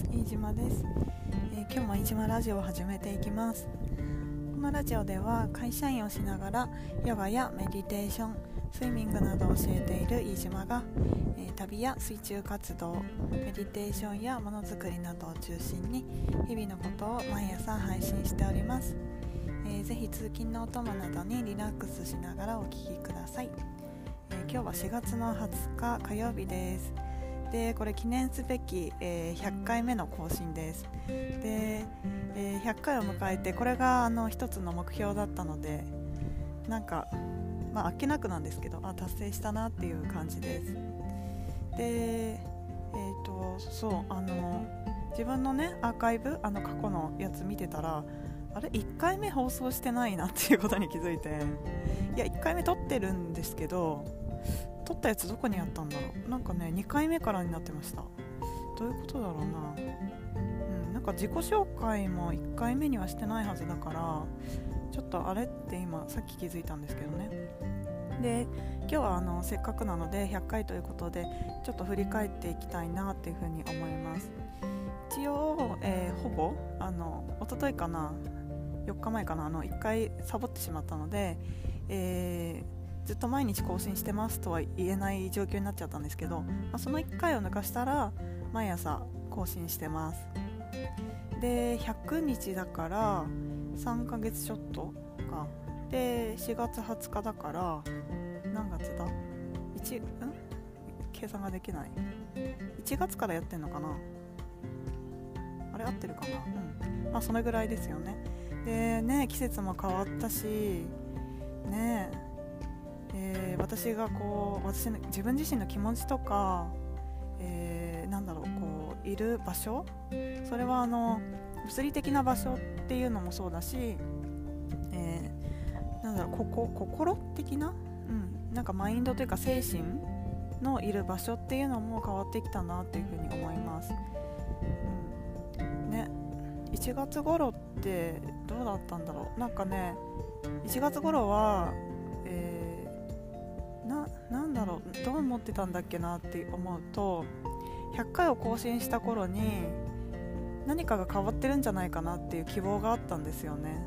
ます。飯島です、えー、今日も飯島ラジオを始めていきます。このラジオでは会社員をしながらヨガやメディテーションスイミングなどを教えている飯島が、えー、旅や水中活動メディテーションやものづくりなどを中心に日々のことを毎朝配信しております、えー、ぜひ通勤のお供などにリラックスしながらお聴きください、えー、今日は4月の20日火曜日です。でこれ記念すべき、えー、100回目の更新です。で、えー、100回を迎えてこれがあの一つの目標だったのでなんかまああっけなくなんですけどあ達成したなっていう感じです。でえっ、ー、とそうあの自分のねアーカイブあの過去のやつ見てたらあれ1回目放送してないなっていうことに気づいていや1回目撮ってるんですけど撮ったやつどこにあったんだろう。なんかね2回目からになってました。どういうことだろうな。うんなんか自己紹介も1回目にはしてないはずだからちょっとあれって今さっき気づいたんですけどね。で今日はあのせっかくなので100回ということでちょっと振り返っていきたいなっていうふうに思います。一応、えー、ほぼあの一昨日かな。4日前かな。あの1回サボってしまったので、えーずっと毎日更新してますとは言えない状況になっちゃったんですけど、まあ、その1回を抜かしたら毎朝更新してます。で100日だから3ヶ月ちょっとか。で4月20日だから何月だ？1ん？計算ができない。1月からやってんのかな？あれ合ってるかな？うん。まあそれぐらいですよね。でね季節も変わったしねええー、私がこう私の自分自身の気持ちとか、えー、なんだろうこういる場所それはあの物理的な場所っていうのもそうだし、えー、なんだろうここ心的な、うん、なんかマインドというか精神のいる場所っていうのも変わってきたなっていうふうに思います。うん、ね。1月頃ってどうだったんだろう。なんかね1月頃は、ななんだろうどう思ってたんだっけなって思うと100回を更新した頃に何かが変わってるんじゃないかなっていう希望があったんですよね。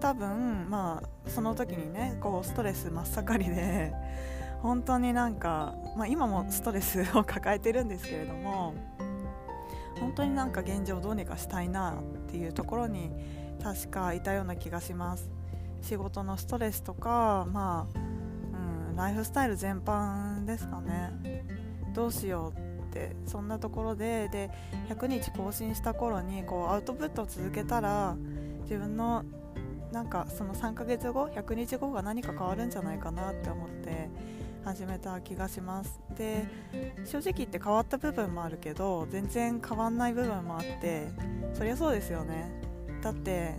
多分まあその時にねこうストレス真っ盛りで本当になんか、まあ、今もストレスを抱えてるんですけれども本当になんか現状をどうにかしたいなっていうところに確かいたような気がします。仕事のストレスとかまあライフスタイル全般ですかね。どうしようってそんなところで。で100日更新した頃にこうアウトプットを続けたら自分のなんかその3ヶ月後100日後が何か変わるんじゃないかなって思って始めた気がします。で正直言って変わった部分もあるけど全然変わんない部分もあってそりゃそうですよね。だって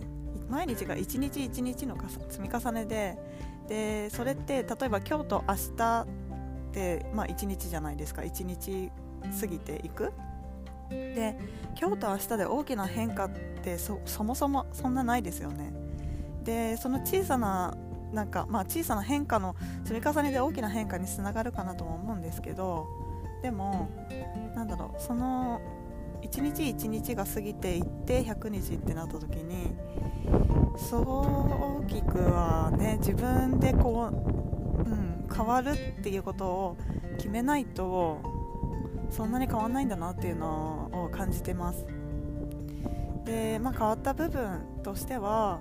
毎日が一日一日の積み重ねででそれって例えば今日と明日って、まあ、1日じゃないですか。1日過ぎていく。で今日と明日で大きな変化ってそもそもそんなないですよね。でその小さななんか、まあ、小さな変化の積み重ねで大きな変化につながるかなとも思うんですけどでもなんだろうその1日1日が過ぎていって100日ってなった時にそう大きくはね自分でこう、うん、変わるっていうことを決めないとそんなに変わんないんだなっていうのを感じてます。で、まあ、変わった部分としては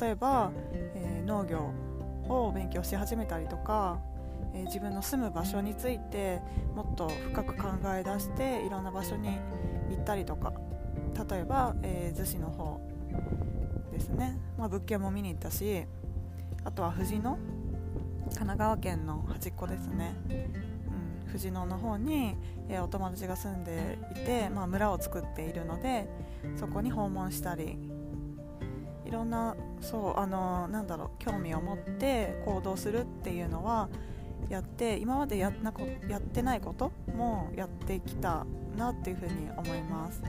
例えば、えー、農業を勉強し始めたりとか、えー、自分の住む場所についてもっと深く考え出していろんな場所に行ったりとか例えば、えー、逗子の方ですね、まあ、物件も見に行ったしあとは藤野神奈川県の端っこですね、うん、藤野の方に、えー、お友達が住んでいて、まあ、村を作っているのでそこに訪問したりいろんなそうあのなんだろう興味を持って行動するっていうのはやって今までやなこやってないこともやってきたなっていうふうに思います。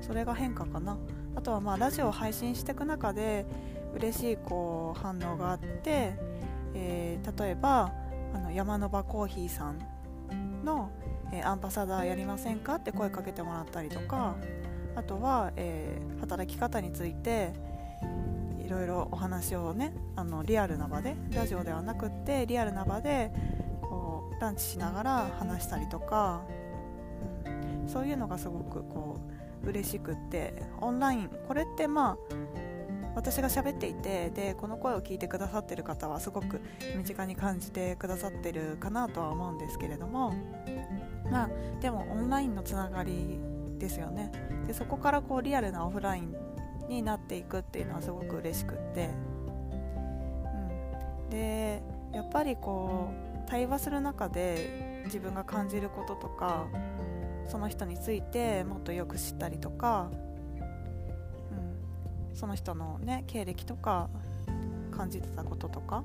それが変化かな。あとはまあラジオを配信していく中で嬉しいこう反応があって、えー、例えばあの山の場コーヒーさんの、えー、アンバサダーやりませんかって声かけてもらったりとかあとは、えー、働き方についていろいろお話をねあのリアルな場でラジオではなくってリアルな場でこうランチしながら話したりとか、うん、そういうのがすごくこう嬉しくってオンラインこれってまあ私が喋っていてでこの声を聞いてくださってる方はすごく身近に感じてくださってるかなとは思うんですけれどもまあでもオンラインのつながりですよね。でそこからこうリアルなオフラインになっていくっていうのはすごく嬉しくって、うん、でやっぱりこう対話する中で自分が感じることとかその人についてもっとよく知ったりとかうん。その人のね経歴とか感じてたこととか。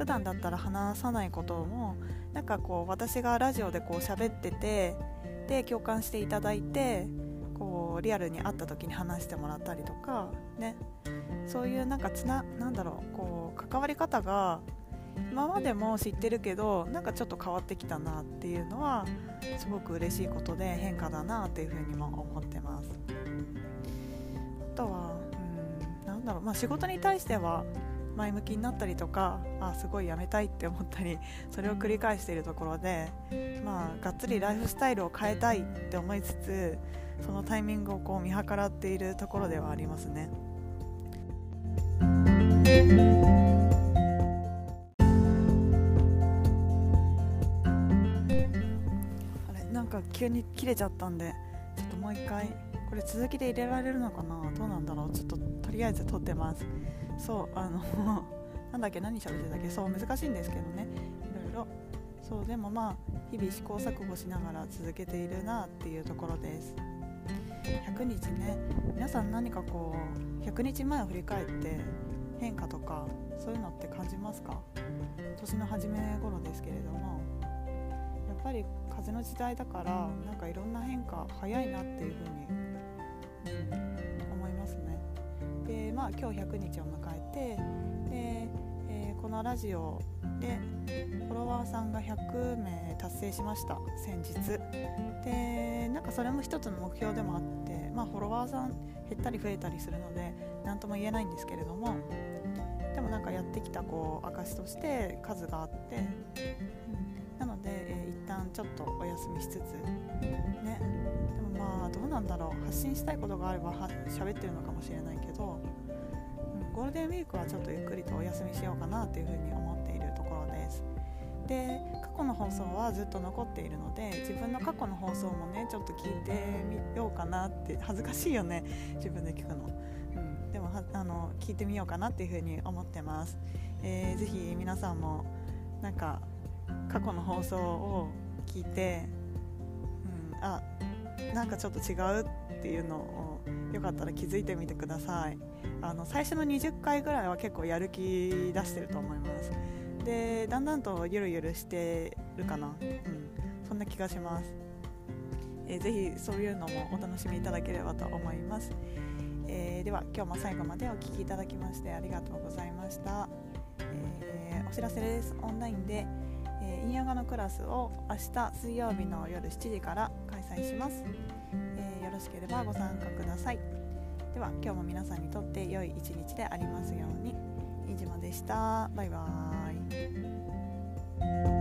普段だったら話さないこともなんかこう私がラジオでこう喋っててで共感していただいてリアルに会った時に話してもらったりとかねそういうなんかつななんだろうこう関わり方が今までも知ってるけどなんかちょっと変わってきたなっていうのはすごく嬉しいことで変化だなっていうふうにも思ってます。あとは、うん、なんだろう、まあ、仕事に対しては前向きになったりとかあすごいやめたいって思ったりそれを繰り返しているところで、まあ、がっつりライフスタイルを変えたいって思いつつそのタイミングをこう見計らっているところではありますね。あれなんか急に切れちゃったんでちょっともう一回これ続きで入れられるのかな？どうなんだろう？ちょっととりあえず撮ってます。そうあの なんだっけ？何喋ってたっけ？そう難しいんですけどね。いろいろ。そうでもまあ日々試行錯誤しながら続けているなっていうところです。100日ね皆さん何かこう100日前を振り返って変化とかそういうのって感じますか？年の初め頃ですけれどもやっぱり風の時代だからなんかいろんな変化早いなっていう風に思いますね。でまあ今日100日を迎えて、このラジオでフォロワーさんが100名達成しました。先日。でなんかそれも一つの目標でもあってまあフォロワーさん減ったり増えたりするので何とも言えないんですけれどもでもなんかやってきたこう証として数があって、うん、なので、えー、一旦ちょっとお休みしつつね。でもまあどうなんだろう。発信したいことがあれば喋ってるのかもしれないけど、ゴールデンウィークはちょっとゆっくりとお休みしようかなというふうに思っているところです。で過去の放送はずっと残っているので自分の過去の放送もねちょっと聞いてみようかなって恥ずかしいよね自分で聞くの、うん、でもあの聞いてみようかなっていうふうに思ってます、えー、ぜひ皆さんもなんか過去の放送を聞いて、うん、あなんかちょっと違うっていうのをよかったら気づいてみてください。あの最初の20回ぐらいは結構やる気出してると思います。でだんだんとゆるゆるしてるかな。うん。そんな気がします、えー、ぜひそういうのもお楽しみいただければと思います、えー、では今日も最後までお聴きいただきましてありがとうございました、えー、お知らせです。オンラインでえー、インヨガのクラスを明日水曜日の夜7時から開催します、よろしければご参加ください。では今日も皆さんにとって良い一日でありますように。飯島でした。バイバーイ。